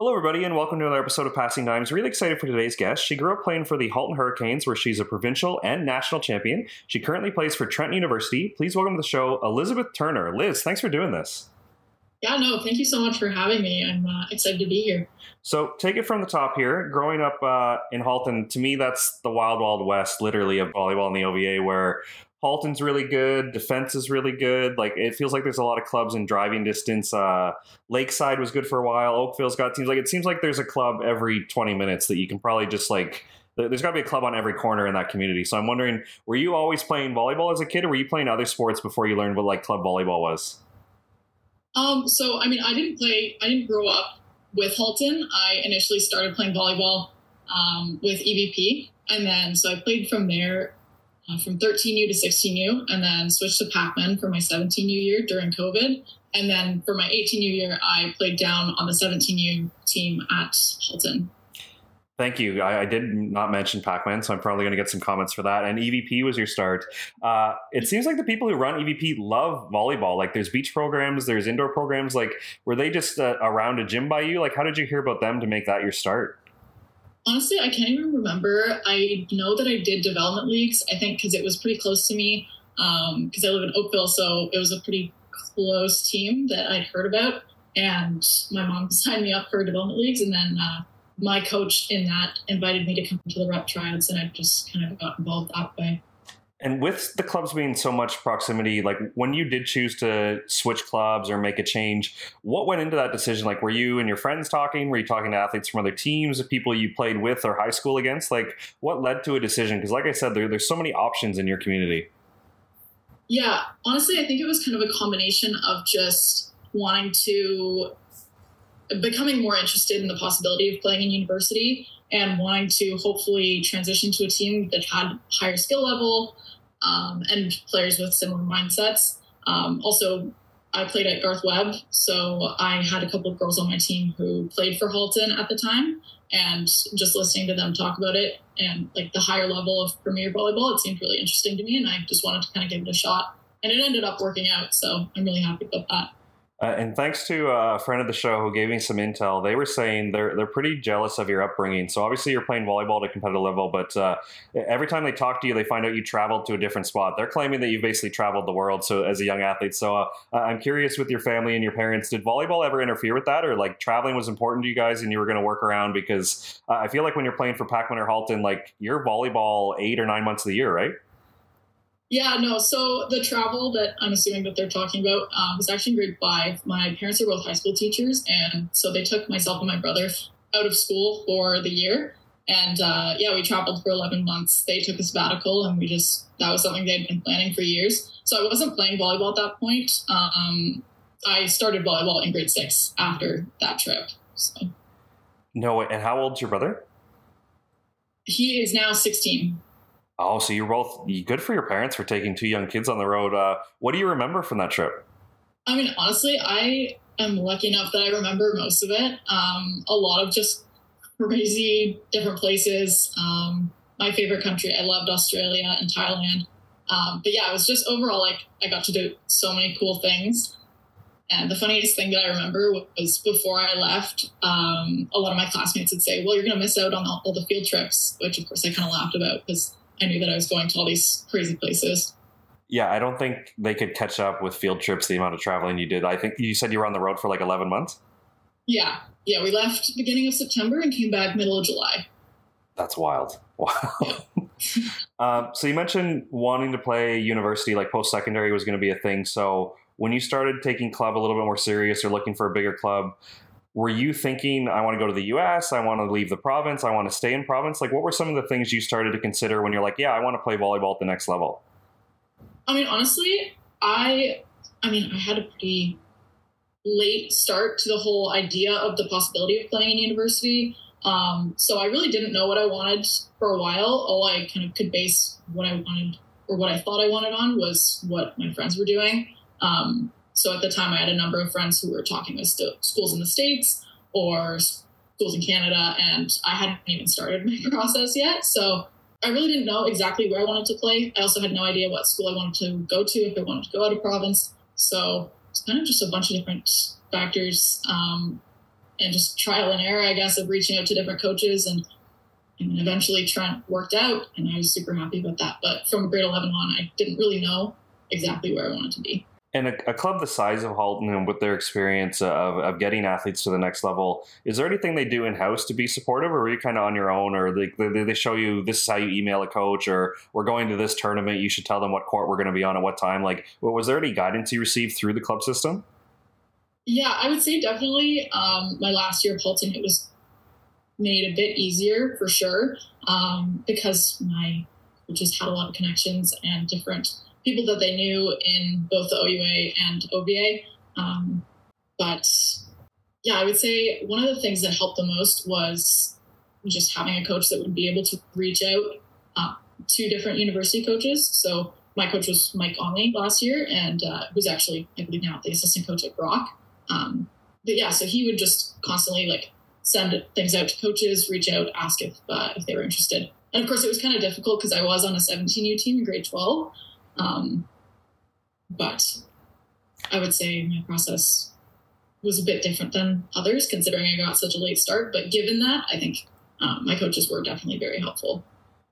Hello, everybody, and welcome to another episode of Passing Dimes. Really excited for today's guest. She grew up playing for the Halton Hurricanes, where she's a provincial and national champion. She currently plays for Trenton University. Please welcome to the show Elizabeth Turner. Liz, thanks for doing this. Yeah, no, thank you so much for having me. I'm uh, excited to be here. So, take it from the top here. Growing up uh, in Halton, to me, that's the wild, wild west, literally, of volleyball in the OVA, where Halton's really good. Defense is really good. Like it feels like there's a lot of clubs in driving distance. Uh, Lakeside was good for a while. Oakville's got teams. Like it seems like there's a club every 20 minutes that you can probably just like. There's got to be a club on every corner in that community. So I'm wondering, were you always playing volleyball as a kid, or were you playing other sports before you learned what like club volleyball was? Um. So I mean, I didn't play. I didn't grow up with Halton. I initially started playing volleyball um, with EVP, and then so I played from there uh, from 13U to 16U, and then switched to Pakmen for my 17U year during COVID. And then for my 18U year, I played down on the 17U team at Halton. Thank you. I, I, did not mention Pakmen, so I'm probably going to get some comments for that. And EVP was your start. Uh, it seems like the people who run EVP love volleyball. Like, there's beach programs, there's indoor programs. Like, were they just uh, around a gym by you? Like, how did you hear about them to make that your start? Honestly, I can't even remember. I know that I did development leagues, I think, because it was pretty close to me, because um, I live in Oakville. So it was a pretty close team that I'd heard about. And my mom signed me up for development leagues. And then uh, my coach in that invited me to come to the rep tryouts. And I just kind of got involved that way. And with the clubs being so much proximity, like when you did choose to switch clubs or make a change, what went into that decision? Like, were you and your friends talking? Were you talking to athletes from other teams, people you played with or high school against? Like, what led to a decision? Because, like I said, there, there's so many options in your community. Yeah, honestly, I think it was kind of a combination of just wanting to becoming more interested in the possibility of playing in university and wanting to hopefully transition to a team that had higher skill level um, and players with similar mindsets. Um, also, I played at Garth Webb, so I had a couple of girls on my team who played for Halton at the time, and just listening to them talk about it and like the higher level of Premier volleyball, it seemed really interesting to me, and I just wanted to kind of give it a shot. And it ended up working out, so I'm really happy about that. Uh, and thanks to a friend of the show who gave me some intel, they were saying they're they're pretty jealous of your upbringing. So obviously you're playing volleyball at a competitive level, but uh, every time they talk to you, they find out you traveled to a different spot. They're claiming that you've basically traveled the world. So as a young athlete, so uh, I'm curious with your family and your parents, did volleyball ever interfere with that, or like traveling was important to you guys and you were going to work around? Because uh, I feel like when you're playing for Pakmen or Halton, like you're volleyball eight or nine months of the year, right? Yeah, no. So the travel that I'm assuming that they're talking about um, was actually in grade five. My parents are both high school teachers, and so they took myself and my brother out of school for the year. And uh, yeah, we traveled for 11 months. They took a sabbatical, and we just that was something they'd been planning for years. So I wasn't playing volleyball at that point. Um, I started volleyball in grade six after that trip. So. No, and how old's your brother? He is now 16. Oh, so you're both good for your parents for taking two young kids on the road. Uh, what do you remember from that trip? I mean, honestly, I am lucky enough that I remember most of it. Um, a lot of just crazy different places. Um, my favorite country, I loved Australia and Thailand. Um, but yeah, it was just overall like I got to do so many cool things. And the funniest thing that I remember was before I left, um, a lot of my classmates would say, "Well, you're going to miss out on all, all the field trips," which of course I kind of laughed about because I knew that I was going to all these crazy places. Yeah, I don't think they could catch up with field trips the amount of traveling you did. I think you said you were on the road for like 11 months. Yeah. Yeah, we left beginning of September and came back middle of July. That's wild. Wow. um, so you mentioned wanting to play university, like post secondary was going to be a thing. So when you started taking club a little bit more serious or looking for a bigger club, were you thinking i want to go to the us i want to leave the province i want to stay in province? Like what were some of the things you started to consider when you're like yeah i want to play volleyball at the next level? I mean honestly i i mean i had a pretty late start to the whole idea of the possibility of playing in university. Um, so i really didn't know what i wanted for a while. All i kind of could base what i wanted or what i thought i wanted on was what my friends were doing. Um, so at the time, I had a number of friends who were talking with st- schools in the States or schools in Canada, and I hadn't even started my process yet. So I really didn't know exactly where I wanted to play. I also had no idea what school I wanted to go to, if I wanted to go out of province. So it's kind of just a bunch of different factors. Um, and just trial and error, I guess, of reaching out to different coaches and and eventually Trent worked out and I was super happy about that. But from grade 11 on, I didn't really know exactly where I wanted to be. And a, a, club the size of Halton and with their experience of, of getting athletes to the next level, is there anything they do in house to be supportive, or are you kind of on your own, or they, they, they, show you this is how you email a coach, or we're going to this tournament, you should tell them what court we're going to be on at what time? Like, was there any guidance you received through the club system? Yeah, I would say definitely. Um, my last year of Halton, it was made a bit easier for sure um, because my coaches had a lot of connections and different people that they knew in both the OUA and OVA. Um, but yeah, I would say one of the things that helped the most was just having a coach that would be able to reach out uh, to different university coaches. So my coach was Mike Onley last year, and uh, who's actually, I believe now, the assistant coach at Brock. Um, but yeah, so he would just constantly like send things out to coaches, reach out, ask if uh, if they were interested. And of course, it was kind of difficult because I was on a 17U team in grade 12. Um, but I would say my process was a bit different than others, considering I got such a late start. But given that, I think um, my coaches were definitely very helpful.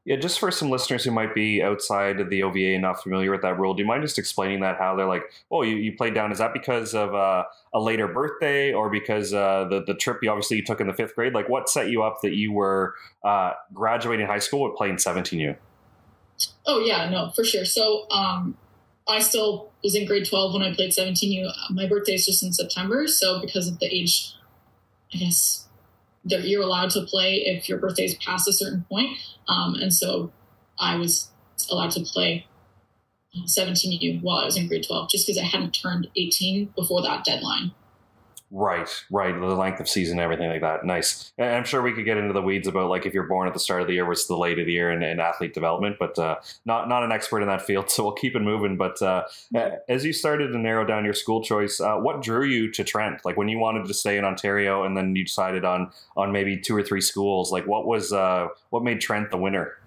Yeah, just for some listeners who might be outside of the OVA and not familiar with that rule, do you mind just explaining that? How they're like, oh, you, you played down. Is that because of uh, a later birthday or because uh, the the trip you obviously you took in the fifth grade? Like, what set you up that you were uh, graduating high school with playing 17U? Oh yeah, no, for sure. So um, I still was in grade 12 when I played 17U. My birthday is just in September, so because of the age, I guess that you're allowed to play if your birthday is past a certain point. Um, and so I was allowed to play 17U while I was in grade 12, just because I hadn't turned 18 before that deadline. Right, right. The length of season, everything like that. Nice. And I'm sure we could get into the weeds about like if you're born at the start of the year versus the late of the year and, and athlete development, but uh, not not an expert in that field, so we'll keep it moving. But uh, as you started to narrow down your school choice, uh, what drew you to Trent? Like when you wanted to stay in Ontario, and then you decided on on maybe two or three schools. Like what was uh, what made Trent the winner?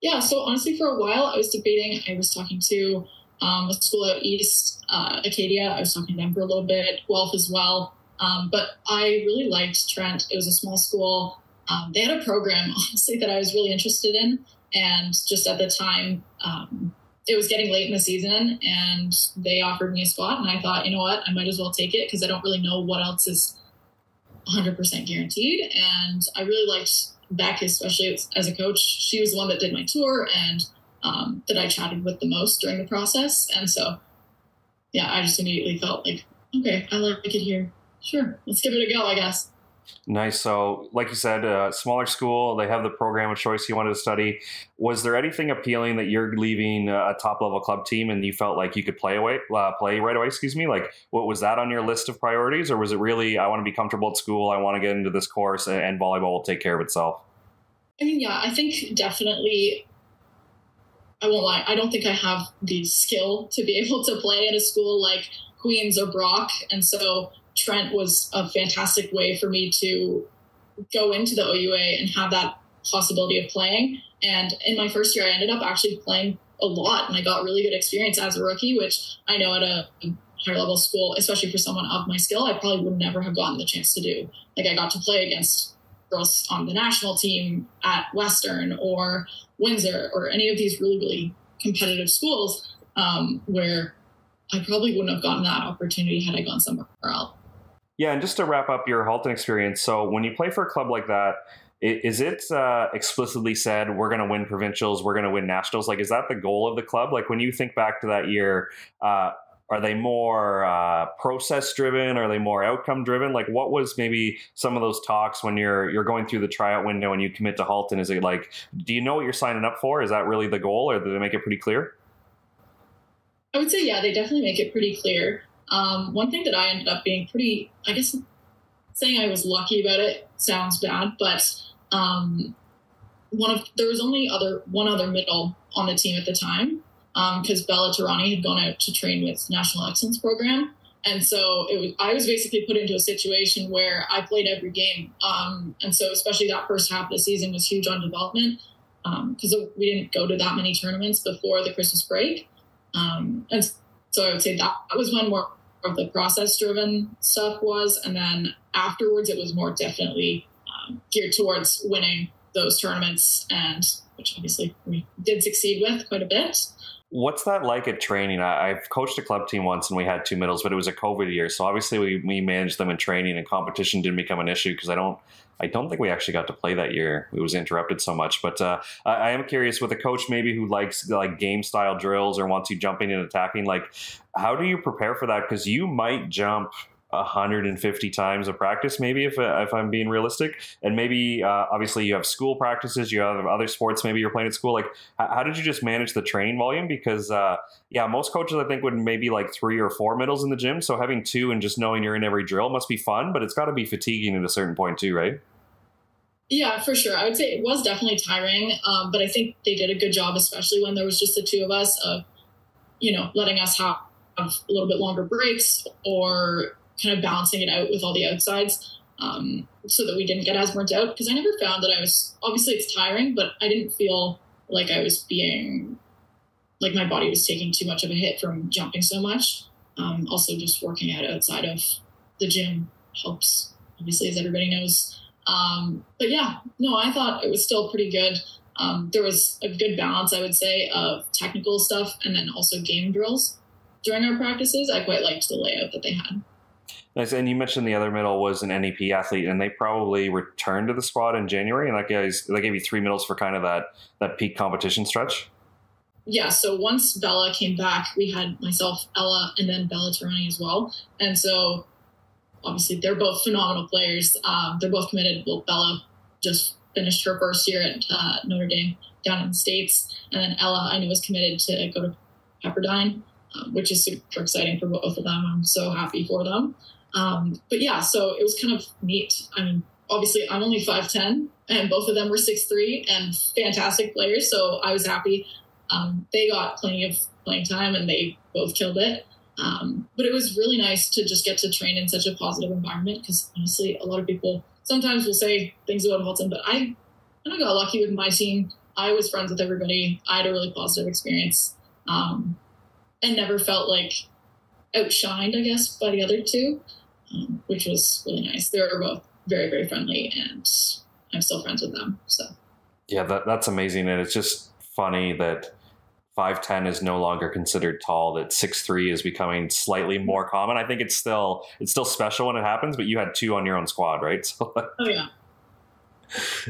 Yeah. So honestly, for a while, I was debating. I was talking to um, a school out east, uh, Acadia. I was talking to them for a little bit, Guelph as well. Um, but I really liked Trent. It was a small school. Um, they had a program, honestly, that I was really interested in. And just at the time, um, it was getting late in the season and they offered me a spot. And I thought, you know what, I might as well take it because I don't really know what else is 100% guaranteed. And I really liked Beck, especially as a coach. She was the one that did my tour and um, that I chatted with the most during the process. And so, yeah, I just immediately felt like, okay, I like it here. Sure, let's give it a go, I guess. Nice. So, like you said, uh, smaller school, they have the program of choice you wanted to study. Was there anything appealing that you're leaving a top level club team and you felt like you could play away, uh, play right away? Excuse me. Like, what was that on your list of priorities, or was it really I want to be comfortable at school, I want to get into this course, and, and volleyball will take care of itself? I mean, yeah, I think definitely I won't lie, I don't think I have the skill to be able to play at a school like Queens or Brock. And so Trent was a fantastic way for me to go into the OUA and have that possibility of playing. And in my first year, I ended up actually playing a lot and I got really good experience as a rookie, which I know at a higher level school, especially for someone of my skill, I probably would never have gotten the chance to do. Like I got to play against girls on the national team at Western or Windsor or any of these really, really competitive schools um, where I probably wouldn't have gotten that opportunity had I gone somewhere else. Yeah, and just to wrap up your Halton experience, so when you play for a club like that, is it uh, explicitly said we're going to win provincials, we're going to win nationals? Like, is that the goal of the club? Like, when you think back to that year, uh, are they more uh, process driven? Are they more outcome driven? Like, what was maybe some of those talks when you're you're going through the tryout window and you commit to Halton? Is it like, do you know what you're signing up for? Is that really the goal, or do they make it pretty clear? I would say, yeah, they definitely make it pretty clear. Um, one thing that I ended up being pretty, I guess, saying I was lucky about it sounds bad, but um, one of there was only other one other middle on the team at the time because um, Bella Tarani had gone out to train with National Excellence Program. And so it was, I was basically put into a situation where I played every game. Um, and so, especially that first half of the season was huge on development because um, we didn't go to that many tournaments before the Christmas break. Um, and so I would say that, that was when more of the process driven stuff was. And then afterwards, it was more definitely um, geared towards winning those tournaments, and which obviously we did succeed with quite a bit. What's that like at training? I, have coached a club team once and we had two middles, but it was a COVID year. So obviously we, we managed them in training and competition didn't become an issue because I don't I don't think we actually got to play that year. It was interrupted so much. But uh, I, I, am curious with a coach maybe who likes like game style drills or wants you jumping and attacking. Like, how do you prepare for that? Because you might jump 150 times a practice, maybe if, if I'm being realistic. And maybe uh, obviously you have school practices, you have other sports, maybe you're playing at school. Like, how, how did you just manage the training volume? Because uh, yeah, most coaches I think would maybe like three or four middles in the gym. So having two and just knowing you're in every drill must be fun, but it's got to be fatiguing at a certain point too, right? Yeah, for sure. I would say it was definitely tiring, um, but I think they did a good job, especially when there was just the two of us, of you know letting us have a little bit longer breaks or kind of balancing it out with all the outsides um, so that we didn't get as burnt out. Because I never found that I was obviously it's tiring, but I didn't feel like I was being like my body was taking too much of a hit from jumping so much. Um, also, just working out outside of the gym helps, obviously, as everybody knows. Um, but yeah, no, I thought it was still pretty good. Um, there was a good balance, I would say, of technical stuff and then also game drills during our practices. I quite liked the layout that they had. And you mentioned the other middle was an NEP athlete, and they probably returned to the squad in January, and that guys they gave you three middles for kind of that that peak competition stretch. Yeah. So once Bella came back, we had myself, Ella, and then Bella Tarani as well, and so obviously they're both phenomenal players. Um, they're both committed. Well, Bella just finished her first year at uh, Notre Dame down in the states, and then Ella I know was committed to go to Pepperdine, um, which is super exciting for both of them. I'm so happy for them. Um, but yeah, so it was kind of neat. I mean, obviously, I'm only 5'10, and both of them were 6'3 and fantastic players. So I was happy. Um, they got plenty of playing time and they both killed it. Um, but it was really nice to just get to train in such a positive environment because honestly, a lot of people sometimes will say things about Halton, but I, I got lucky with my team. I was friends with everybody. I had a really positive experience um, and never felt like outshined, I guess, by the other two um, which was really nice. They were both very, very friendly, and I'm still friends with them. So, yeah, that, that's amazing, and it's just funny that. 5'10 is no longer considered tall that 6'3 is becoming slightly more common i think it's still it's still special when it happens but you had two on your own squad right so, oh yeah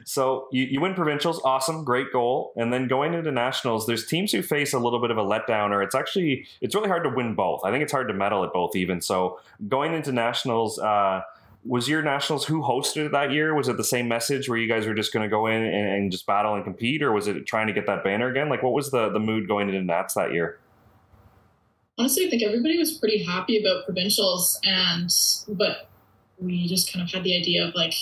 so you, you win provincials, awesome, great goal, and then going into nationals, there's teams who face a little bit of a letdown, or it's actually it's really hard to win both. I think it's hard to medal at both even. So going into nationals, uh, was your nationals who hosted it that year? Was it the same message where you guys were just going to go in and, and, just battle and compete, or was it trying to get that banner again? Like, what was the the mood going into Nats that year? Honestly, I think everybody was pretty happy about provincials, and but we just kind of had the idea of like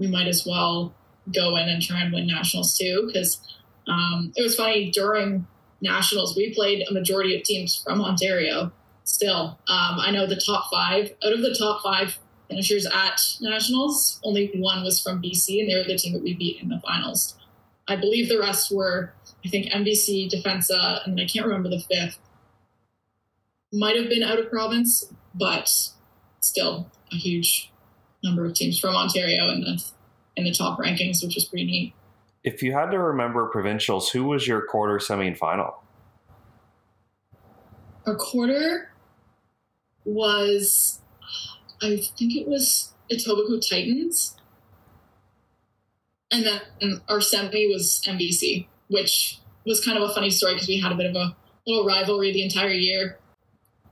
we might as well go in and try and win nationals too. Because um, it was funny during nationals, we played a majority of teams from Ontario. Still, um, I know the top five out of the top five finishers at nationals, only one was from BC, and they were the team that we beat in the finals. I believe the rest were, I think, MBC, Defensa, and I can't remember the fifth. Might have been out of province, but still a huge number of teams from Ontario in the in the top rankings, which is pretty neat. If you had to remember provincials, who was your quarter, semi, and final? Our quarter was, I think it was Etobicoke Titans, and then our semi was MBC, which was kind of a funny story because we had a bit of a little rivalry the entire year,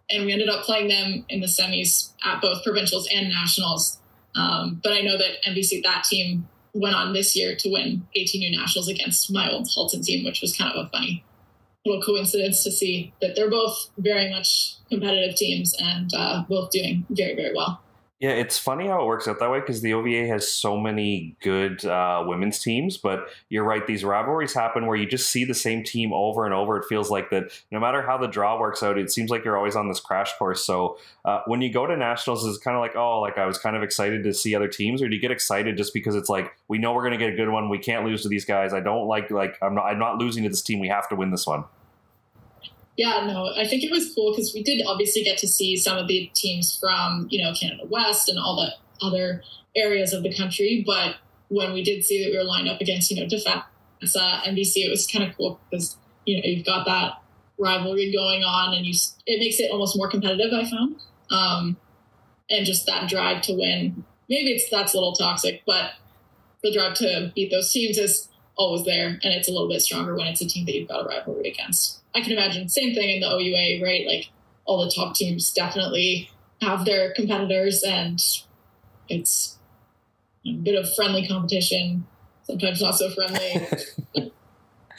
and we ended up playing them in the semis at both provincials and nationals um, but I know that MBC, that team went on this year to win 18U nationals against my old Halton team, which was kind of a funny little coincidence to see that they're both very much competitive teams and uh, both doing very, very well. Yeah, it's funny how it works out that way because the OVA has so many good uh, women's teams. But you're right; these rivalries happen where you just see the same team over and over. It feels like that no matter how the draw works out, it seems like you're always on this crash course. So uh, when you go to nationals, it's kind of like, oh, like I was kind of excited to see other teams, or do you get excited just because it's like we know we're going to get a good one, we can't lose to these guys. I don't like like I'm not I'm not losing to this team. We have to win this one. Yeah, no, I think it was cool because we did obviously get to see some of the teams from, you know, Canada West and all the other areas of the country. But when we did see that we were lined up against, you know, Defensa, MBC, it was kind of cool because, you know, you've got that rivalry going on and you, it makes it almost more competitive, I found. Um, and just that drive to win. Maybe it's that's a little toxic, but the drive to beat those teams is always there, and it's a little bit stronger when it's a team that you've got a rivalry against. I can imagine same thing in the OUA, right? Like all the top teams definitely have their competitors, and it's a bit of friendly competition. Sometimes not so friendly.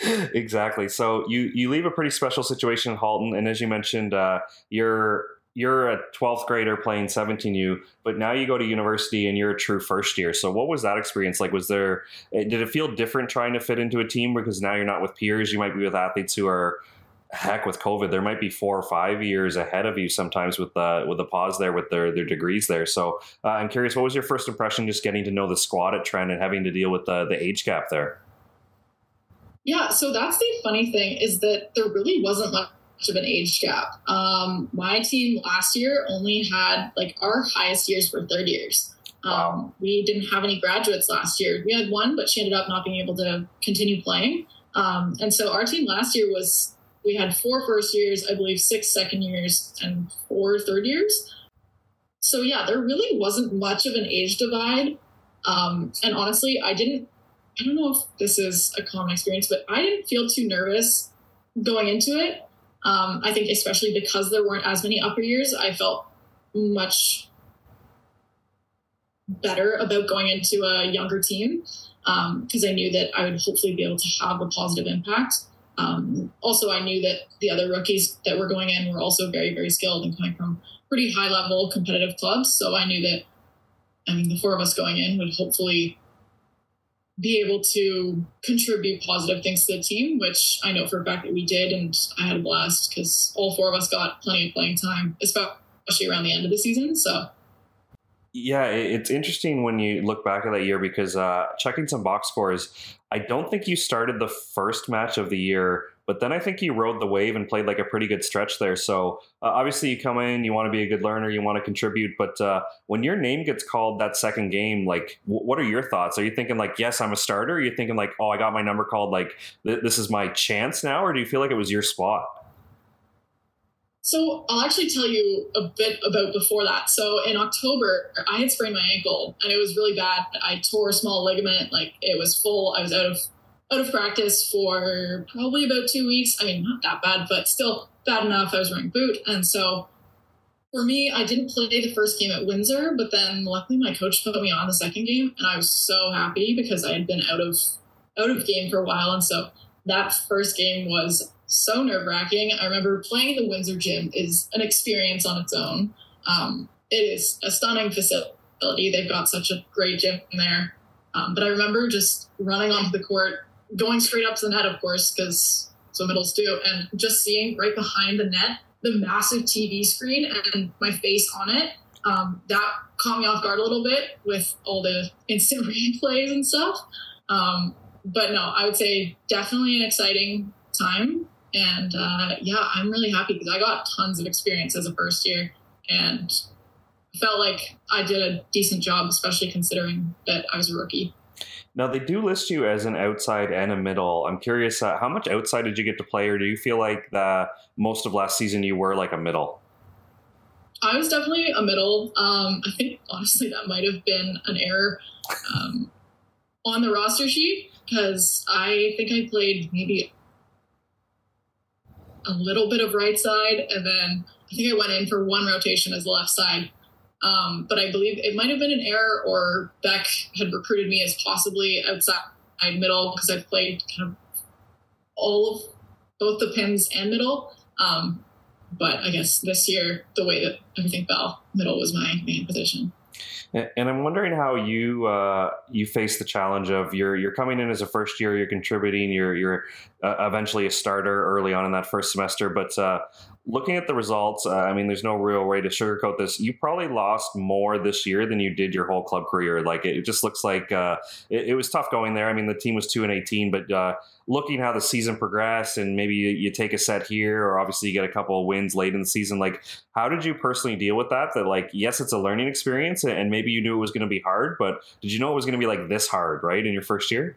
exactly. So you you leave a pretty special situation in Halton, and as you mentioned, uh, you're you're a 12th grader playing 17U, but now you go to university and you're a true first year. So what was that experience like? Was there, eh, did it feel different trying to fit into a team because now you're not with peers? You might be with athletes who are, heck, with COVID, there might be four or five years ahead of you sometimes with the, with the pause there with their, their degrees there. So uh, I'm curious, what was your first impression just getting to know the squad at Trent and having to deal with the, the age gap there? Yeah, so that's the funny thing is that there really wasn't much of an age gap. Um, my team last year only had like our highest years were third years. Um, wow. We didn't have any graduates last year. We had one, but she ended up not being able to continue playing. Um, and so our team last year was we had four first years, I believe six second years, and four third years. So yeah, there really wasn't much of an age divide. Um, and honestly, I didn't. I don't know if this is a common experience, but I didn't feel too nervous going into it. Um, I think especially because there weren't as many upper years, I felt much better about going into a younger team because um, I knew that I would hopefully be able to have a positive impact. Um, also, I knew that the other rookies that were going in were also very, very skilled and coming from pretty high level competitive clubs. So I knew that, I mean, the four of us going in would hopefully be able to contribute positive things to the team, which I know for a fact that we did. And I had a blast because all four of us got plenty of playing time, especially around the end of the season. So, yeah, it's interesting when you look back at that year because uh, checking some box scores, I don't think you started the first match of the year but then I think you rode the wave and played like a pretty good stretch there. So uh, obviously you come in, you want to be a good learner, you want to contribute. But uh, when your name gets called that second game, like w- what are your thoughts? Are you thinking like, yes, I'm a starter? Are you thinking like, oh, I got my number called, like th- this is my chance now, or do you feel like it was your spot? So I'll actually tell you a bit about before that. So in October, I had sprained my ankle and it was really bad. I tore a small ligament, like it was full. I was out of out of practice for probably about two weeks. I mean, not that bad, but still bad enough. I was wearing boot. And so for me, I didn't play the first game at Windsor, but then luckily my coach put me on the second game and I was so happy because I had been out of out of game for a while. And so that first game was so nerve wracking. I remember playing the Windsor gym is an experience on its own. Um, it is a stunning facility. They've got such a great gym there. Um, but I remember just running onto the court, going straight up to the net, of course, because so middles do, and just seeing right behind the net the massive TV screen and my face on it. Um, that caught me off guard a little bit with all the instant replays and stuff. Um, but no, I would say definitely an exciting time. And uh, yeah, I'm really happy because I got tons of experience as a first year and felt like I did a decent job, especially considering that I was a rookie. Now they do list you as an outside and a middle. I'm curious, uh, how much outside did you get to play, or do you feel like the most of last season you were like a middle? I was definitely a middle. Um, I think honestly that might have been an error um, on the roster sheet because I think I played maybe a little bit of right side, and then I think I went in for one rotation as left side. Um, but I believe it might have been an error, or Beck had recruited me as possibly outside middle because I've played kind of all of both the pins and middle. Um, but I guess this year, the way that everything fell, middle was my main position. And I'm wondering how you uh, you face the challenge of you're you're coming in as a first year, you're contributing, you're you're uh, eventually a starter early on in that first semester. But uh, looking at the results, uh, I mean, there's no real way to sugarcoat this. You probably lost more this year than you did your whole club career. Like it just looks like uh, it, it, was tough going there. I mean, the team was two and eighteen, but uh, looking how the season progressed, and maybe you, you, take a set here, or obviously you get a couple of wins late in the season. Like, how did you personally deal with that? That like, yes, it's a learning experience, and maybe you knew it was going to be hard, but did you know it was going to be like this hard, right, in your first year?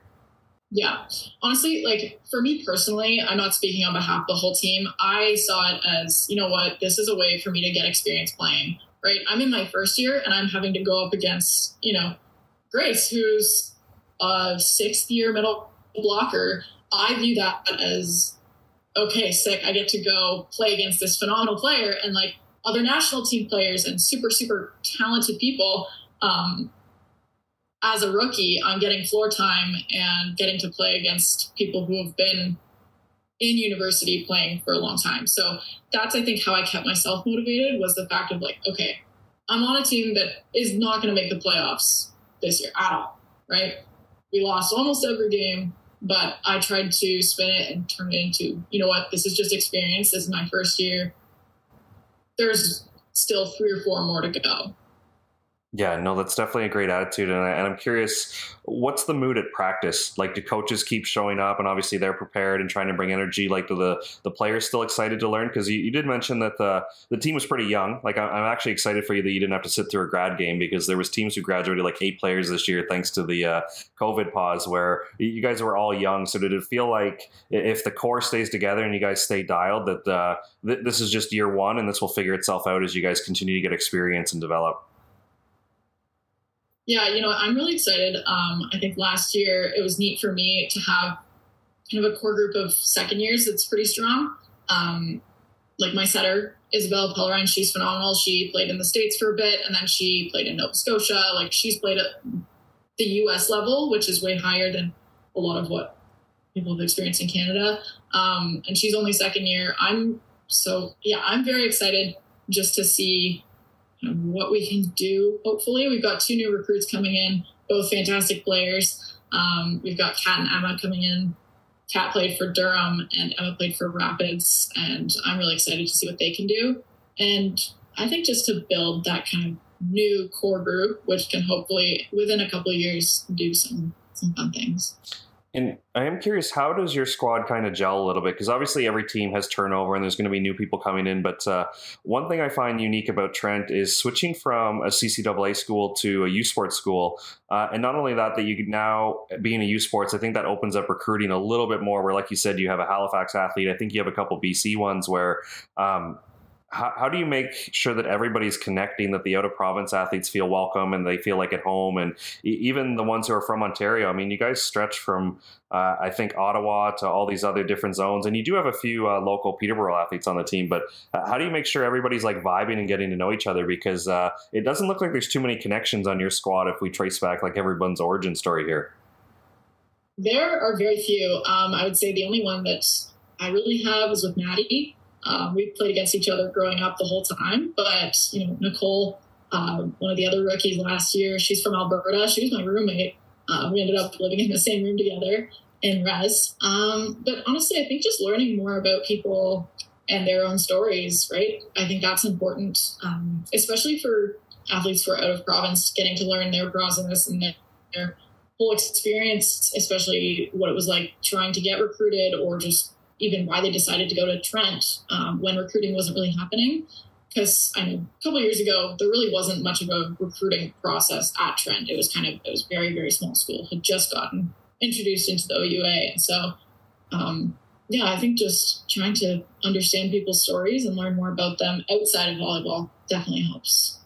Yeah. Honestly, like for me personally, I'm not speaking on behalf of the whole team. I saw it as, you know what, this is a way for me to get experience playing, right? I'm in my first year and I'm having to go up against, you know, Grace, who's a sixth year middle blocker. I view that as, okay, sick. I get to go play against this phenomenal player and like other national team players and super, super talented people. Um, as a rookie, I'm getting floor time and getting to play against people who have been in university playing for a long time. So that's I think how I kept myself motivated was the fact of like, okay, I'm on a team that is not going to make the playoffs this year at all, right? We lost almost every game, but I tried to spin it and turn it into, you know what, this is just experience. This is my first year. There's still three or four more to go. Yeah, no, that's definitely a great attitude, and, I, am curious, what's the mood at practice? Like, do coaches keep showing up, and obviously they're prepared and trying to bring energy? Like, do the the players still excited to learn? Because you, you, did mention that the the team was pretty young. Like, I'm actually excited for you that you didn't have to sit through a grad game because there was teams who graduated like eight players this year thanks to the uh, COVID pause, where you guys were all young. So did it feel like if the core stays together and you guys stay dialed, that uh, th- this is just year one, and this will figure itself out as you guys continue to get experience and develop? Yeah, you know, I'm really excited. Um, I think last year it was neat for me to have kind of a core group of second years that's pretty strong. Um, like my setter, Isabella Pellerine, she's phenomenal. She played in the States for a bit and then she played in Nova Scotia. Like she's played at the US level, which is way higher than a lot of what people have experienced in Canada. Um, and she's only second year. I'm so, yeah, I'm very excited just to see what we can do. Hopefully, we've got two new recruits coming in, both fantastic players. Um, we've got Kat and Emma coming in. Kat played for Durham and Emma played for Rapids, and I'm really excited to see what they can do. And I think just to build that kind of new core group, which can hopefully within a couple of years do some some fun things. And I am curious, how does your squad kind of gel a little bit? Because obviously every team has turnover and there's going to be new people coming in. But uh, one thing I find unique about Trent is switching from a CCAA school to a U Sports school. Uh, and not only that, that you now, being a U Sports, I think that opens up recruiting a little bit more. Where, like you said, you have a Halifax athlete. I think you have a couple BC ones where um, how, how do you make sure that everybody's connecting that the out of province athletes feel welcome and they feel like at home? And even the ones who are from ontario i mean you guys stretch from uh, i think ottawa to all these other different zones and you do have a few uh, local peterborough athletes on the team but uh, how do you make sure everybody's like vibing and getting to know each other? Because uh, it doesn't look like there's too many connections on your squad if we trace back like everyone's origin story here. There are very few. Um, i would say the only one that i really have is with maddie um, we played against each other growing up the whole time. But, you know, Nicole, uh, one of the other rookies last year, she's from Alberta. She was my roommate. Uh, we ended up living in the same room together in res. Um, but honestly, I think just learning more about people and their own stories, right? I think that's important, um, especially for athletes who are out of province, getting to learn their process and their, their whole experience, especially what it was like trying to get recruited or just even why they decided to go to Trent um, when recruiting wasn't really happening. Because I know a couple years ago there really wasn't much of a recruiting process at Trent. It was kind of it was very very small school had just gotten introduced into the OUA, and so um, yeah, I think just trying to understand people's stories and learn more about them outside of volleyball definitely helps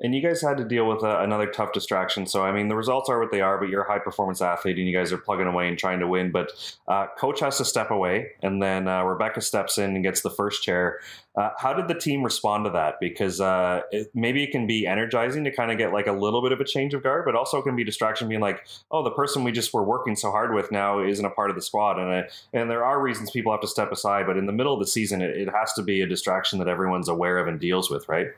and you guys had to deal with a, another tough distraction. So, I mean, the results are what they are, but you're a high performance athlete and you guys are plugging away and trying to win. But uh, coach has to step away, and then uh, Rebecca steps in and gets the first chair. Uh, how did the team respond to that? Because uh, it, maybe it can be energizing to kind of get like a little bit of a change of guard, but also it can be distraction, being like, oh, the person we just were working so hard with now isn't a part of the squad. And, I, and there are reasons people have to step aside, but in the middle of the season, it, it has to be a distraction that everyone's aware of and deals with, right?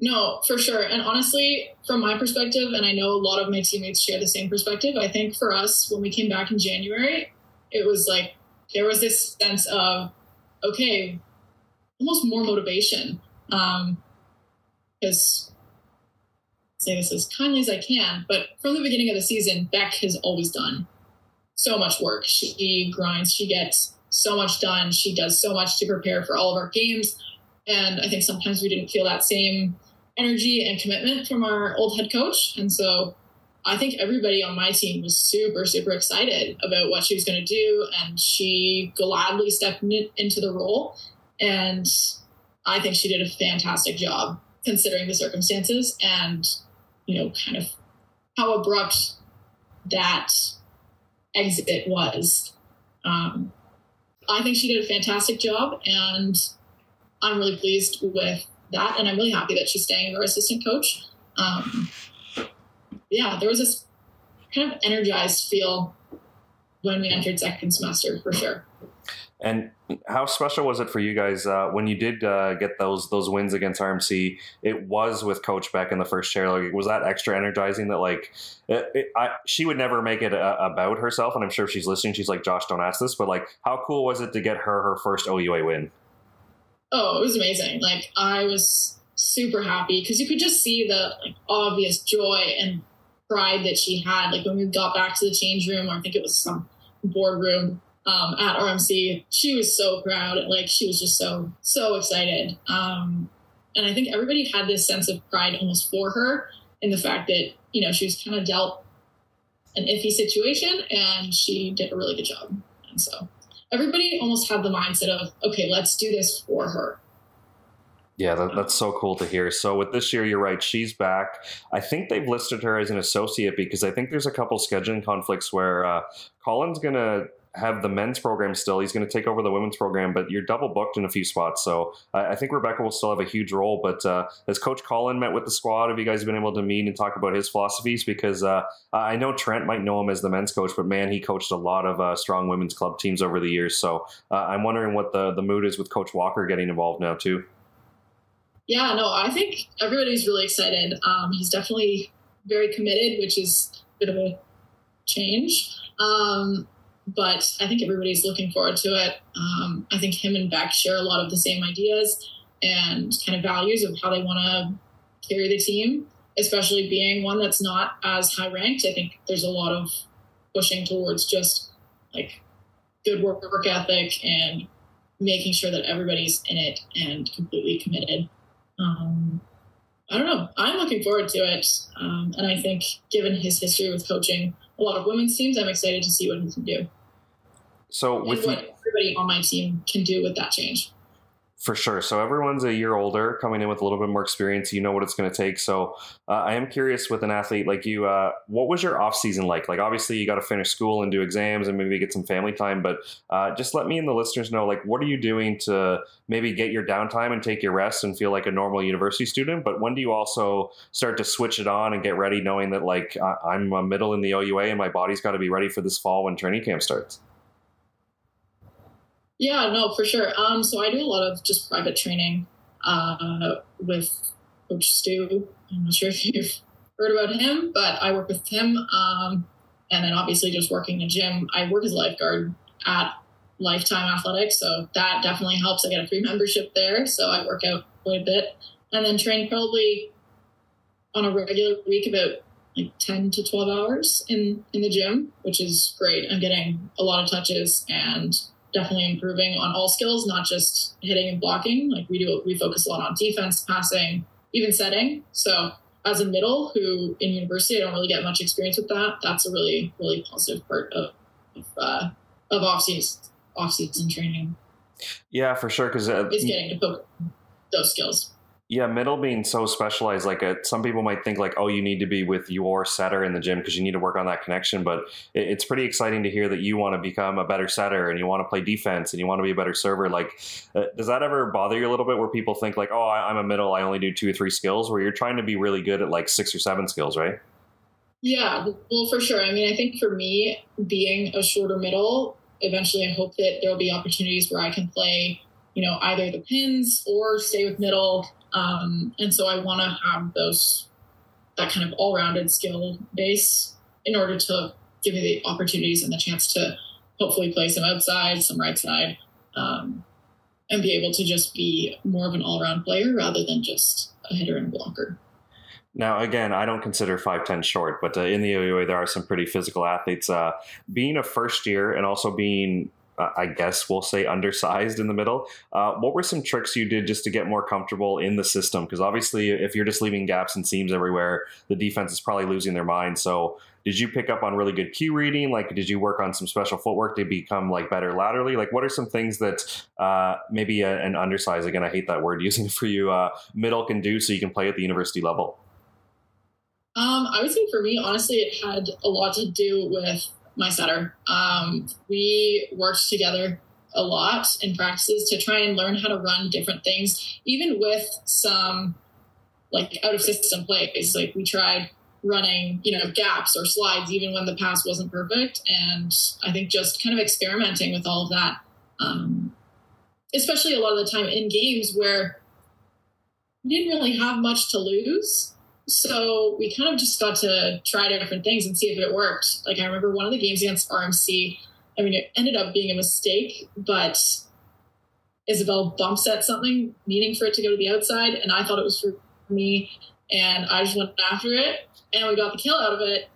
No, for sure. And honestly, from my perspective, and I know a lot of my teammates share the same perspective, I think for us, when we came back in January, it was like there was this sense of, okay, almost more motivation. Um, because say this as kindly as I can, but from the beginning of the season, Beck has always done so much work. She grinds, she gets so much done, she does so much to prepare for all of our games. And I think sometimes we didn't feel that same energy and commitment from our old head coach. And so I think everybody on my team was super, super excited about what she was going to do. And she gladly stepped into the role. And I think she did a fantastic job considering the circumstances and, you know, kind of how abrupt that exit was. Um, I think she did a fantastic job. And I'm really pleased with that. And I'm really happy that she's staying as our assistant coach. Um, yeah, there was this kind of energized feel when we entered second semester for sure. And how special was it for you guys uh, when you did uh, get those those wins against RMC? It was with Coach Beck in the first chair. Like, was that extra energizing? That like, it, it, I, she would never make it a, uh, about herself, and I'm sure if she's listening. She's like, Josh, don't ask this, but like, how cool was it to get her her first OUA win? Oh, it was amazing. Like, I was super happy because you could just see the like obvious joy and pride that she had. Like when we got back to the change room, or I think it was some boardroom um, at RMC, she was so proud. Like she was just so so excited. Um, and I think everybody had this sense of pride almost for her in the fact that you know she was kind of dealt an iffy situation and she did a really good job. And so everybody almost had the mindset of okay, let's do this for her. Yeah, that, that's so cool to hear. So with this year, you're right. She's back. I think they've listed her as an associate because I think there's a couple scheduling conflicts where uh, Colin's gonna have the men's program still. He's going to take over the women's program, but you're double booked in a few spots. So I, I think Rebecca will still have a huge role. But uh, has Coach Colin met with the squad? Have you guys been able to meet and talk about his philosophies? Because uh, I know Trent might know him as the men's coach, but man, he coached a lot of uh, strong women's club teams over the years. So uh, I'm wondering what the the mood is with Coach Walker getting involved now too. Yeah, no, I think everybody's really excited. Um, he's definitely very committed, which is a bit of a change. Um, but I think everybody's looking forward to it. Um, I think him and Beck share a lot of the same ideas and kind of values of how they want to carry the team, especially being one that's not as high ranked. I think there's a lot of pushing towards just like good work, work ethic and making sure that everybody's in it and completely committed um, I don't know. I'm looking forward to it. Um, and I think, given his history with coaching a lot of women's teams, I'm excited to see what he can do. So, with what everybody on my team can do with that change. For sure. So everyone's a year older, coming in with a little bit more experience. You know what it's going to take. So uh, I am curious with an athlete like you, uh, what was your off season like? Like obviously you got to finish school and do exams and maybe get some family time, but uh, just let me and the listeners know like what are you doing to maybe get your downtime and take your rest and feel like a normal university student? But when do you also start to switch it on and get ready, knowing that like I'm a middle in the OUA and my body's got to be ready for this fall when training camp starts? Yeah, no, for sure. Um, so I do a lot of just private training uh, with Coach Stu. I'm not sure if you've heard about him, but I work with him. Um, and then obviously just working the gym. I work as a lifeguard at Lifetime Athletics, so that definitely helps. I get a free membership there, so I work out quite a bit, and then train probably on a regular week about like 10 to 12 hours in in the gym which is great i'm getting a lot of touches and definitely improving on all skills, not just hitting and blocking. Like we do, we focus a lot on defense, passing, even setting. So as a middle who in university, I don't really get much experience with that. That's a really, really positive part of, of, uh, of off season, off season training. Yeah, for sure. Cause uh, is getting to focus those skills. Yeah, middle being so specialized, like a, uh, some people might think like, oh, you need to be with your setter in the gym because you need to work on that connection. But it, it's pretty exciting to hear that you want to become a better setter and you want to play defense and you want to be a better server. Like, uh, does that ever bother you a little bit where people think like, oh, I, I'm a middle, I only do two or three skills, where you're trying to be really good at like six or seven skills, right? Yeah, well, for sure. I mean, I think for me, being a shorter middle, eventually I hope that there'll be opportunities where I can play, you know, either the pins or stay with middle um, and so I want to have those that kind of all-rounded skill base in order to give me the opportunities and the chance to hopefully play some outside, some right side. Um, and be able to just be more of an all around player rather than just a hitter and blocker. Now, again, I don't consider 5'10 short, but uh, in the OUA, there are some pretty physical athletes. Uh, being a first year and also being, I guess we'll say, undersized in the middle, uh, what were some tricks you did just to get more comfortable in the system? Because obviously, if you're just leaving gaps and seams everywhere, the defense is probably losing their mind. So, did you pick up on really good cue reading? Like, did you work on some special footwork to become like better laterally? Like, what are some things that uh, maybe a, an undersized, again, I hate that word using for you, uh, middle can do so you can play at the university level? Um, I would say for me, honestly, it had a lot to do with my setter. Um, we worked together a lot in practices to try and learn how to run different things, even with some like out of system plays. Like we tried running, you know, gaps or slides, even when the pass wasn't perfect. And I think just kind of experimenting with all of that, um, especially a lot of the time in games where we didn't really have much to lose. So we kind of just got to try different things and see if it worked. Like I remember one of the games against RMC. I mean, it ended up being a mistake, but Isabel bump at something, meaning for it to go to the outside, and I thought it was for me, and I just went after it, and we got the kill out of it.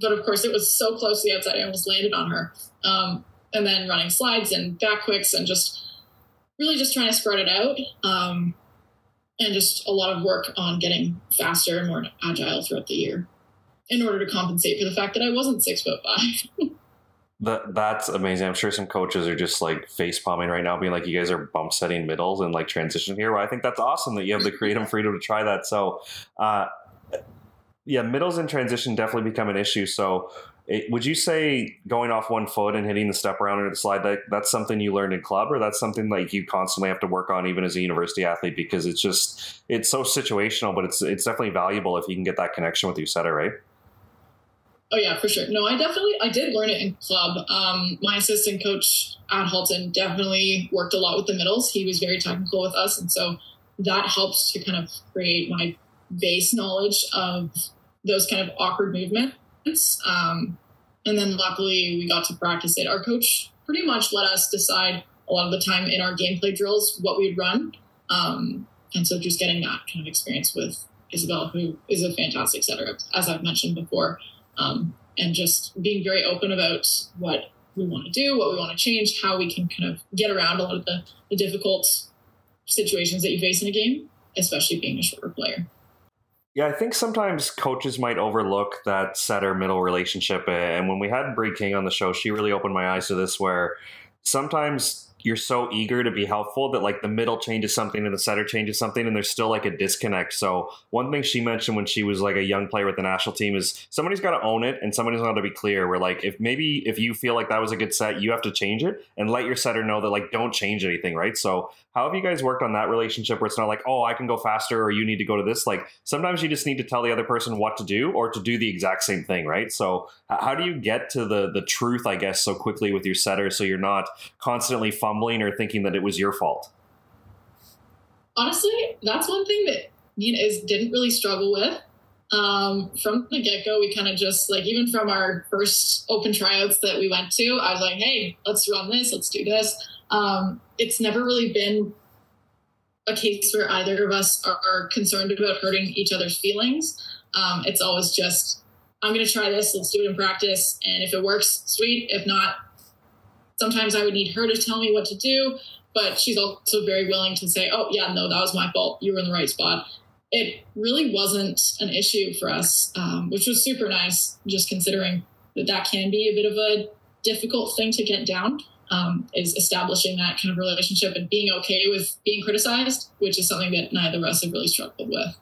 But of course, it was so close to the outside, I almost landed on her. Um, and then running slides and back quicks and just really just trying to spread it out. Um, and just a lot of work on getting faster and more agile throughout the year in order to compensate for the fact that I wasn't six foot five. that that's amazing. I'm sure some coaches are just like face palming right now, being like, "You guys are bump setting middles and like transition here." Well, I think that's awesome that you have the creative freedom to try that. So, uh, yeah, middles and transition definitely become an issue. So, it, would you say going off one foot and hitting the step around into the slide that that's something you learned in club, or that's something like you constantly have to work on even as a university athlete because it's just it's so situational, but it's it's definitely valuable if you can get that connection with your setter, right? Oh yeah, for sure. No, I definitely I did learn it in club. Um, my assistant coach at Halton definitely worked a lot with the middles. He was very technical with us, and so that helped to kind of create my base knowledge of those kind of awkward movements um, and then luckily we got to practice it. Our coach pretty much let us decide a lot of the time in our gameplay drills what we'd run. Um, and so just getting that kind of experience with Isabel, who is a fantastic setter, as I've mentioned before, um, and just being very open about what we want to do, what we want to change, how we can kind of get around a lot of the, the difficult situations that you face in a game, especially being a shorter player. Yeah, I think sometimes coaches might overlook that setter middle relationship. And when we had Brie King on the show, she really opened my eyes to this where sometimes you're so eager to be helpful that like the middle changes something and the setter changes something and there's still like a disconnect. So one thing she mentioned when she was like a young player with the national team is somebody's got to own it and somebody's got to be clear. Where like if maybe if you feel like that was a good set, you have to change it and let your setter know that like don't change anything, right? So how have you guys worked on that relationship where it's not like oh I can go faster or you need to go to this? Like sometimes you just need to tell the other person what to do or to do the exact same thing, right? So how do you get to the the truth, I guess, so quickly with your setter so you're not constantly fumbling or thinking that it was your fault? Honestly, that's one thing that you know is didn't really struggle with. Um, from the get go, we kind of just like even from our first open tryouts that we went to, I was like, "Hey, let's run this, let's do this." Um, it's never really been a case where either of us are, are concerned about hurting each other's feelings. Um, it's always just, "I'm going to try this. Let's do it in practice, and if it works, sweet. If not, sometimes I would need her to tell me what to do, but she's also very willing to say, oh, yeah, no, that was my fault. You were in the right spot. It really wasn't an issue for us, um, which was super nice, just considering that that can be a bit of a difficult thing to get down. Um, is establishing that kind of relationship and being okay with being criticized, which is something that neither of us have really struggled with.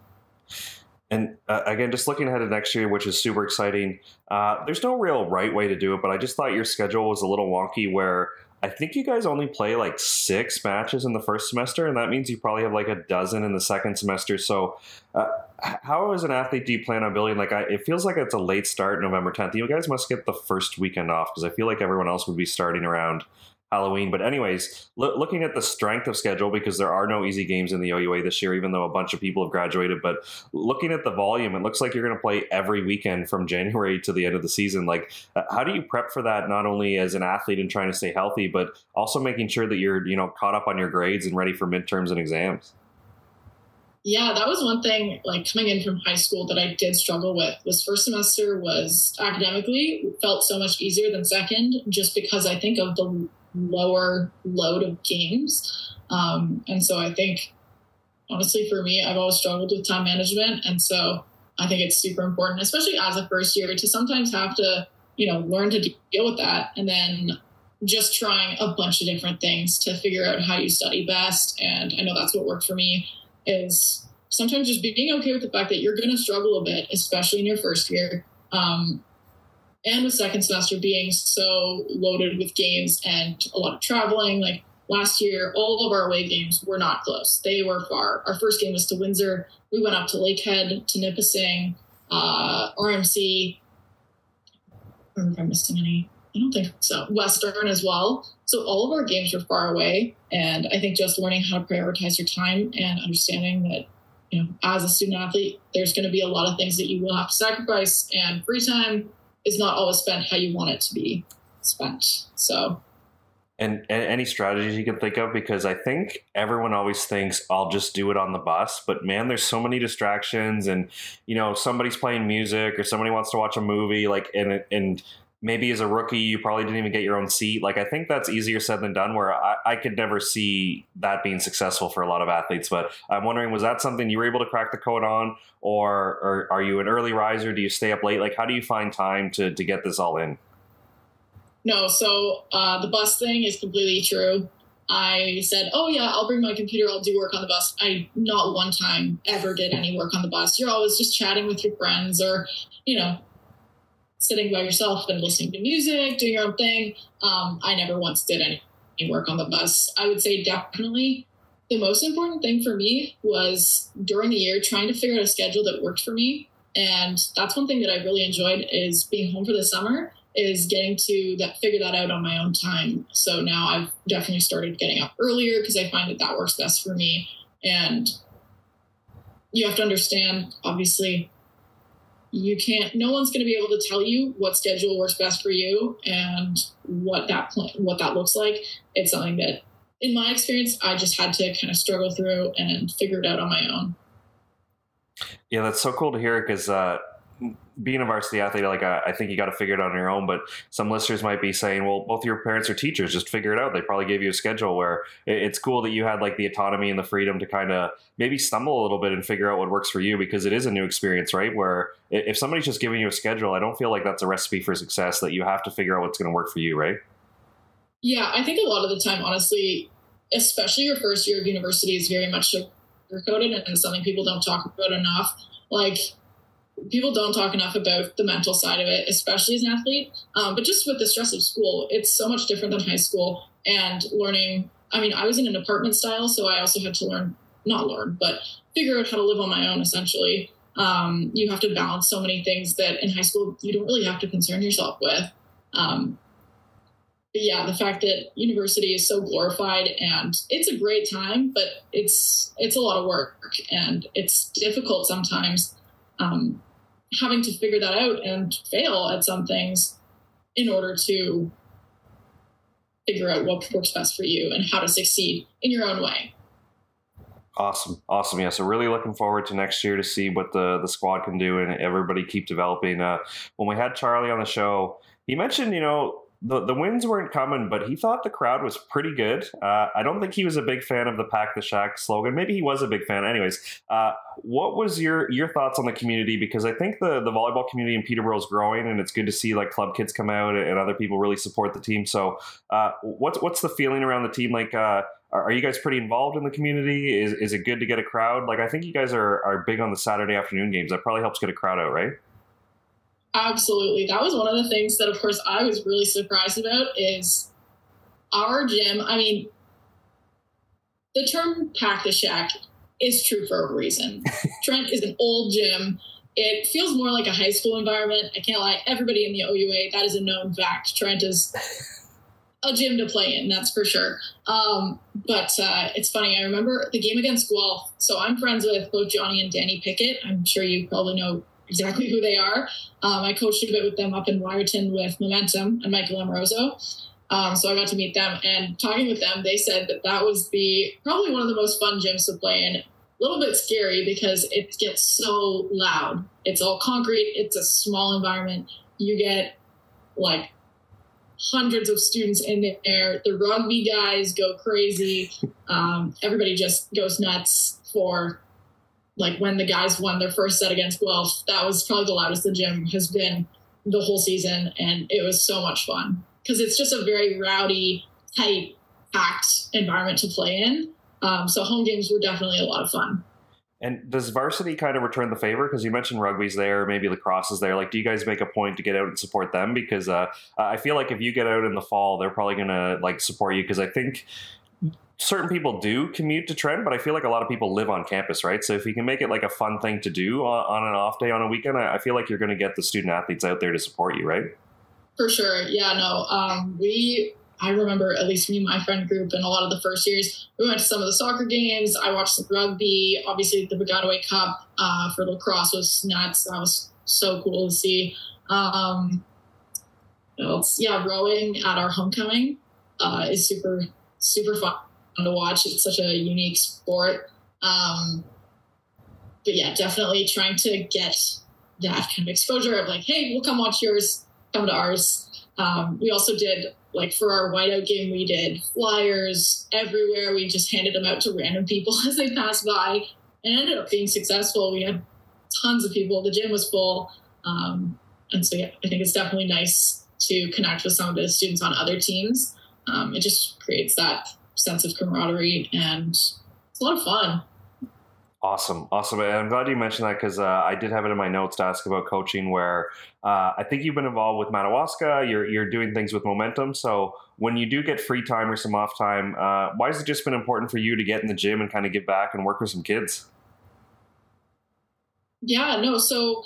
And uh, again, just looking ahead to next year, which is super exciting. Uh, there's no real right way to do it, but I just thought your schedule was a little wonky. Where I think you guys only play like six matches in the first semester, and that means you probably have like a dozen in the second semester. So, uh, how as an athlete do you plan on building? Like, I, it feels like it's a late start, November 10th. You guys must get the first weekend off because I feel like everyone else would be starting around Halloween. But anyways, lo- looking at the strength of schedule because there are no easy games in the OUA this year, even though a bunch of people have graduated. But looking at the volume, it looks like you're going to play every weekend from January to the end of the season. Like, uh, how do you prep for that? Not only as an athlete and trying to stay healthy, but also making sure that you're you know caught up on your grades and ready for midterms and exams. Yeah, that was one thing like coming in from high school that I did struggle with was first semester was academically felt so much easier than second just because I think of the lower load of games. Um, and so I think honestly for me, I've always struggled with time management. And so I think it's super important, especially as a first year, to sometimes have to, you know, learn to deal with that and then just trying a bunch of different things to figure out how you study best. And I know that's what worked for me is sometimes just being okay with the fact that you're going to struggle a bit, especially in your first year. Um, and the second semester being so loaded with games and a lot of traveling. Like last year, all of our away games were not close. They were far. Our first game was to Windsor. We went up to Lakehead, to Nipissing, uh, RMC. I don't know if I'm missing any. I don't think so. Western as well. So all of our games were far away. And I think just learning how to prioritize your time and understanding that, you know, as a student athlete, there's going to be a lot of things that you will have to sacrifice, and free time is not always spent how you want it to be spent. So and, and, any strategies you can think of because i think everyone always thinks i'll just do it on the bus but man there's so many distractions and you know somebody's playing music or somebody wants to watch a movie like and and maybe as a rookie you probably didn't even get your own seat. Like i think that's easier said than done where I, I, could never see that being successful for a lot of athletes. But i'm wondering was that something you were able to crack the code on? Or, or are you an early riser? Do you stay up late? Like how do you find time to, to get this all in? No so uh, the bus thing is completely true. I said, "Oh yeah, I'll bring my computer. I'll do work on the bus." I not one time ever did any work on the bus. You're always just chatting with your friends, or you know, sitting by yourself and listening to music, doing your own thing. Um, I never once did any work on the bus. I would say definitely the most important thing for me was during the year trying to figure out a schedule that worked for me. And that's one thing that I really enjoyed is being home for the summer is getting to that figure that out on my own time. So now I've definitely started getting up earlier because I find that that works best for me. And you have to understand, obviously, you can't no one's going to be able to tell you what schedule works best for you and what that plan, what that looks like. It's something that in my experience i just had to kind of struggle through and figure it out on my own. Yeah that's so cool to hear because uh being a varsity athlete, like I, I think you got to figure it out on your own. But some listeners might be saying, "Well, both your parents are teachers. Just figure it out." They probably gave you a schedule where it's cool that you had like the autonomy and the freedom to kind of maybe stumble a little bit and figure out what works for you because it is a new experience, right? Where if somebody's just giving you a schedule, I don't feel like that's a recipe for success. That you have to figure out what's going to work for you, right? Yeah, I think a lot of the time, honestly, especially your first year of university, is very much sugar-coated and something people don't talk about enough. Like people don't talk enough about the mental side of it, especially as an athlete. Um, but just with the stress of school, it's so much different than high school and learning. I mean, I was in an apartment style, so I also had to learn, not learn, but figure out how to live on my own essentially. Um, you have to balance so many things that in high school you don't really have to concern yourself with. Um, but yeah, the fact that university is so glorified and it's a great time, but it's it's a lot of work and it's difficult sometimes. Um, having to figure that out and fail at some things in order to figure out what works best for you and how to succeed in your own way. Awesome, awesome. Yeah, so really looking forward to next year to see what the the squad can do and everybody keep developing. Uh, when we had Charlie on the show, he mentioned you know the, the wins weren't coming, but he thought the crowd was pretty good. Uh, I don't think he was a big fan of the "Pack the Shack" slogan. Maybe he was a big fan. Anyways, uh, what was your your thoughts on the community? Because I think the the volleyball community in Peterborough is growing, and it's good to see like club kids come out and other people really support the team. So, uh, what's what's the feeling around the team? Like, uh, are you guys pretty involved in the community? Is is it good to get a crowd? Like, I think you guys are are big on the Saturday afternoon games. That probably helps get a crowd out, right? Absolutely. That was one of the things that, of course, I was really surprised about is our gym. I mean, the term pack the shack is true for a reason. Trent is an old gym. It feels more like a high school environment. I can't lie. Everybody in the OUA, that is a known fact. Trent is a gym to play in, that's for sure. Um, but uh, it's funny. I remember the game against Guelph. So I'm friends with both Johnny and Danny Pickett. I'm sure you probably know exactly who they are. Um, I coached a bit with them up in Wiarton with Momentum and Michael Amoroso. Um, so I got to meet them and talking with them, they said that that was the probably one of the most fun gyms to play in. A little bit scary because it gets so loud. It's all concrete. It's a small environment. You get like hundreds of students in there. The rugby guys go crazy. Um, everybody just goes nuts for like when the guys won their first set against Guelph. That was probably the loudest the gym has been the whole season, and it was so much fun because it's just a very rowdy, tight, packed environment to play in. Um, so home games were definitely a lot of fun. And does varsity kind of return the favor? Because you mentioned rugby's there, maybe lacrosse is there. Like, do you guys make a point to get out and support them? Because uh, I feel like if you get out in the fall, they're probably going to like support you. Because I think certain people do commute to Trent, but I feel like a lot of people live on campus, right? So if you can make it like a fun thing to do on, an off day on a weekend, I, feel like you're going to get the student athletes out there to support you, right? For sure. Yeah, no. Um, we I remember at least me my friend group and a lot of the first years, we went to some of the soccer games. I watched the rugby. Obviously, the Piscataway Cup uh, for lacrosse was nuts. That was so cool to see. Um, yeah, rowing at our homecoming uh, is super, super fun to watch. It's such a unique sport. Um, but yeah, definitely trying to get that kind of exposure of like, hey, we'll come watch yours, come to ours. Um, we also did like for our whiteout game, we did flyers everywhere. We just handed them out to random people as they passed by, and ended up being successful. We had tons of people. The gym was full, um, and so yeah, I think it's definitely nice to connect with some of the students on other teams. Um, it just creates that sense of camaraderie, and it's a lot of fun. Awesome, awesome. And I'm glad you mentioned that because uh, I did have it in my notes to ask about coaching. Where uh, I think you've been involved with Madawaska. You're you're doing things with momentum. So when you do get free time or some off time, uh, why has it just been important for you to get in the gym and kind of give back and work with some kids? Yeah, no. So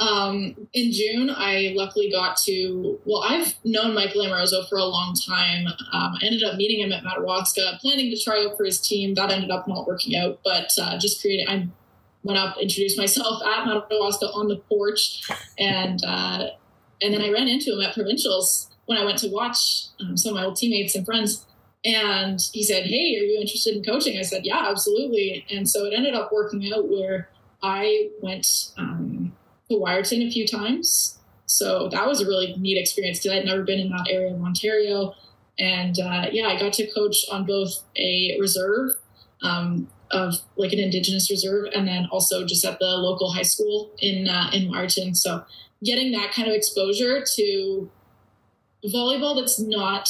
um, in June, I luckily got to, well, I've known Michael Amoroso for a long time. Um, I ended up meeting him at Madawaska, planning to try out for his team. That ended up not working out, but uh, just created, I went up, introduced myself at Madawaska on the porch, and uh, and then I ran into him at provincials when I went to watch um, some of my old teammates and friends. And he said, Hey, are you interested in coaching? I said, Yeah, absolutely. And so it ended up working out where I went um, to Wiarton a few times. So that was a really neat experience because I'd never been in that area of Ontario. And uh, yeah, I got to coach on both a reserve um, of like an Indigenous reserve, and then also just at the local high school in uh, in Wiarton. So getting that kind of exposure to volleyball that's not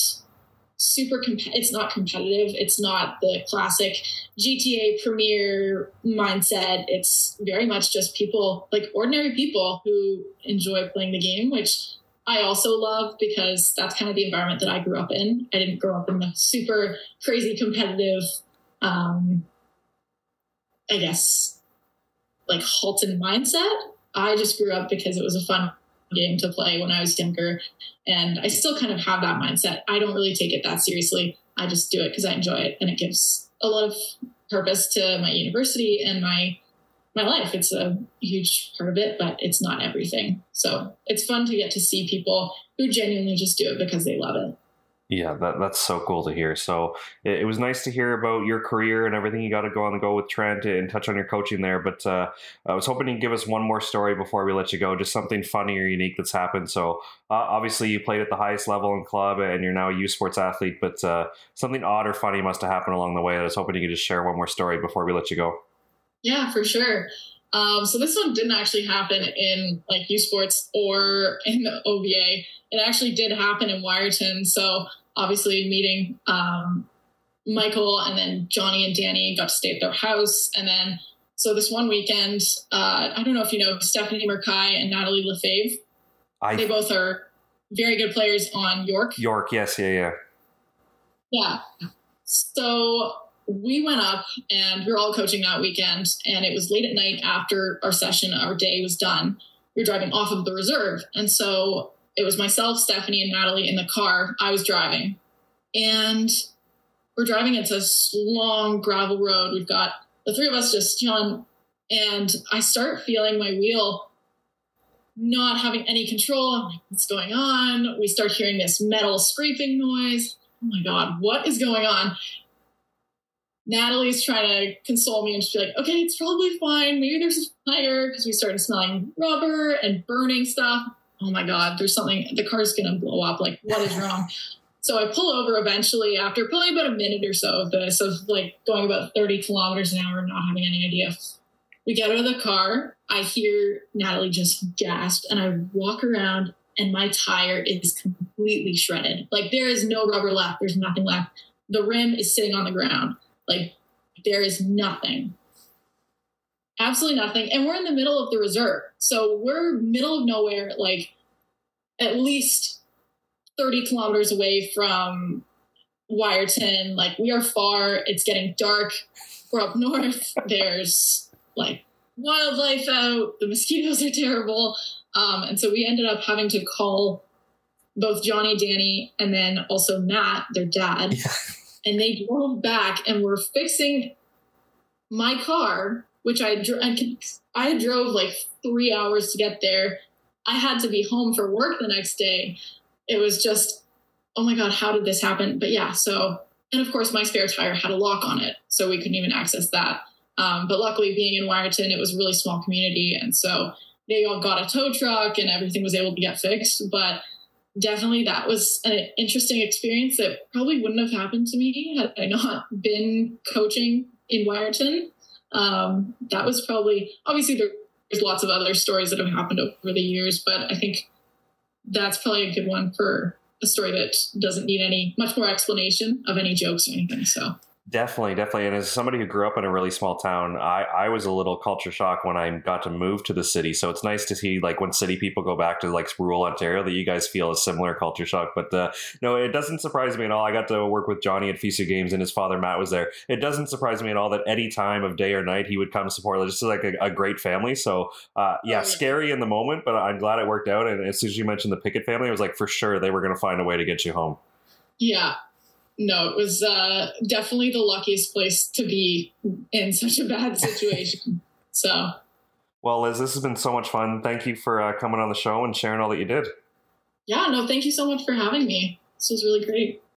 super comp- it's not competitive. It's not the classic gta premier mindset. It's very much just people like ordinary people who enjoy playing the game which i also love because that's kind of the environment that i grew up in. I didn't grow up in the super crazy competitive um i guess like halton mindset. I just grew up because it was a fun game to play when I was younger. And I still kind of have that mindset. I don't really take it that seriously. I just do it because I enjoy it and it gives a lot of purpose to my university and my my life. It's a huge part of it, but it's not everything. So it's fun to get to see people who genuinely just do it because they love it. Yeah, that, that's so cool to hear. So it, it, was nice to hear about your career and everything you got to go on the go with Trent and touch on your coaching there. But uh, I was hoping you'd give us one more story before we let you go, just something funny or unique that's happened. So uh, obviously you played at the highest level in club and you're now a U Sports athlete, but uh, something odd or funny must have happened along the way. I was hoping you could just share one more story before we let you go. Yeah, for sure. Um, so this one didn't actually happen in like U Sports or in the OVA. It actually did happen in Wiarton. So obviously meeting um, Michael and then Johnny and Danny got to stay at their house. And then, so this one weekend, uh, I don't know if you know Stephanie Merkai and Natalie Lefebvre. I, they both are very good players on York. York, yes, yeah, yeah. Yeah. So we went up and we were all coaching that weekend, and it was late at night after our session, our day was done. We were driving off of the reserve. And so it was myself, Stephanie, and Natalie in the car. I was driving. and we're driving. It's a long gravel road. We've got the three of us just chilling, and I start feeling my wheel not having any control. I'm like, what's going on? We start hearing this metal scraping noise. Oh my God, what is going on? Natalie's trying to console me and she's like, okay, it's probably fine. Maybe there's a fire because we started smelling rubber and burning stuff. Oh my God, there's something, the car's gonna blow up. Like, what is wrong? so I pull over eventually after probably about a minute or so of this, of like going about 30 kilometers an hour, not having any idea. We get out of the car. I hear Natalie just gasp, and I walk around, and my tire is completely shredded. Like, there is no rubber left, there's nothing left. The rim is sitting on the ground like there is nothing. Absolutely nothing. And we're in the middle of the reserve. So we're middle of nowhere, like at least 30 kilometers away from Wiarton. Like we are far. It's getting dark. We're up north. There's like wildlife out. The mosquitoes are terrible. Um, and so we ended up having to call both Johnny, Danny, and then also Matt, their dad. Yeah and they drove back and were fixing my car, which I I, I drove like three hours to get there. I had to be home for work the next day. It was just, oh my god, how did this happen? But yeah, so and of course my spare tire had a lock on it, so we couldn't even access that. Um, but luckily, being in Wiarton, it was a really small community, and so they all got a tow truck and everything was able to get fixed. But definitely that was an interesting experience that probably wouldn't have happened to me had I not been coaching in Wiarton. Um, that was probably obviously there's lots of other stories that have happened over the years, but I think that's probably a good one for a story that doesn't need any much more explanation of any jokes or anything. So Definitely, definitely. And as somebody who grew up in a really small town, I, I was a little culture shock when I got to move to the city. So it's nice to see like when city people go back to like rural Ontario that you guys feel a similar culture shock. But uh, no, it doesn't surprise me at all. I got to work with Johnny at FISU games and his father Matt was there. It doesn't surprise me at all that any time of day or night he would come support. Just like a, a great family. So uh, yeah, oh, scary in the moment, but I'm glad it worked out. And as soon as you mentioned the Pickett family, I was like, for sure they were going to find a way to get you home. Yeah, no, it was uh, definitely the luckiest place to be in such a bad situation. so, well, Liz, this has been so much fun. Thank you for uh, coming on the show and sharing all that you did. Yeah, no, thank you so much for having me. This was really great.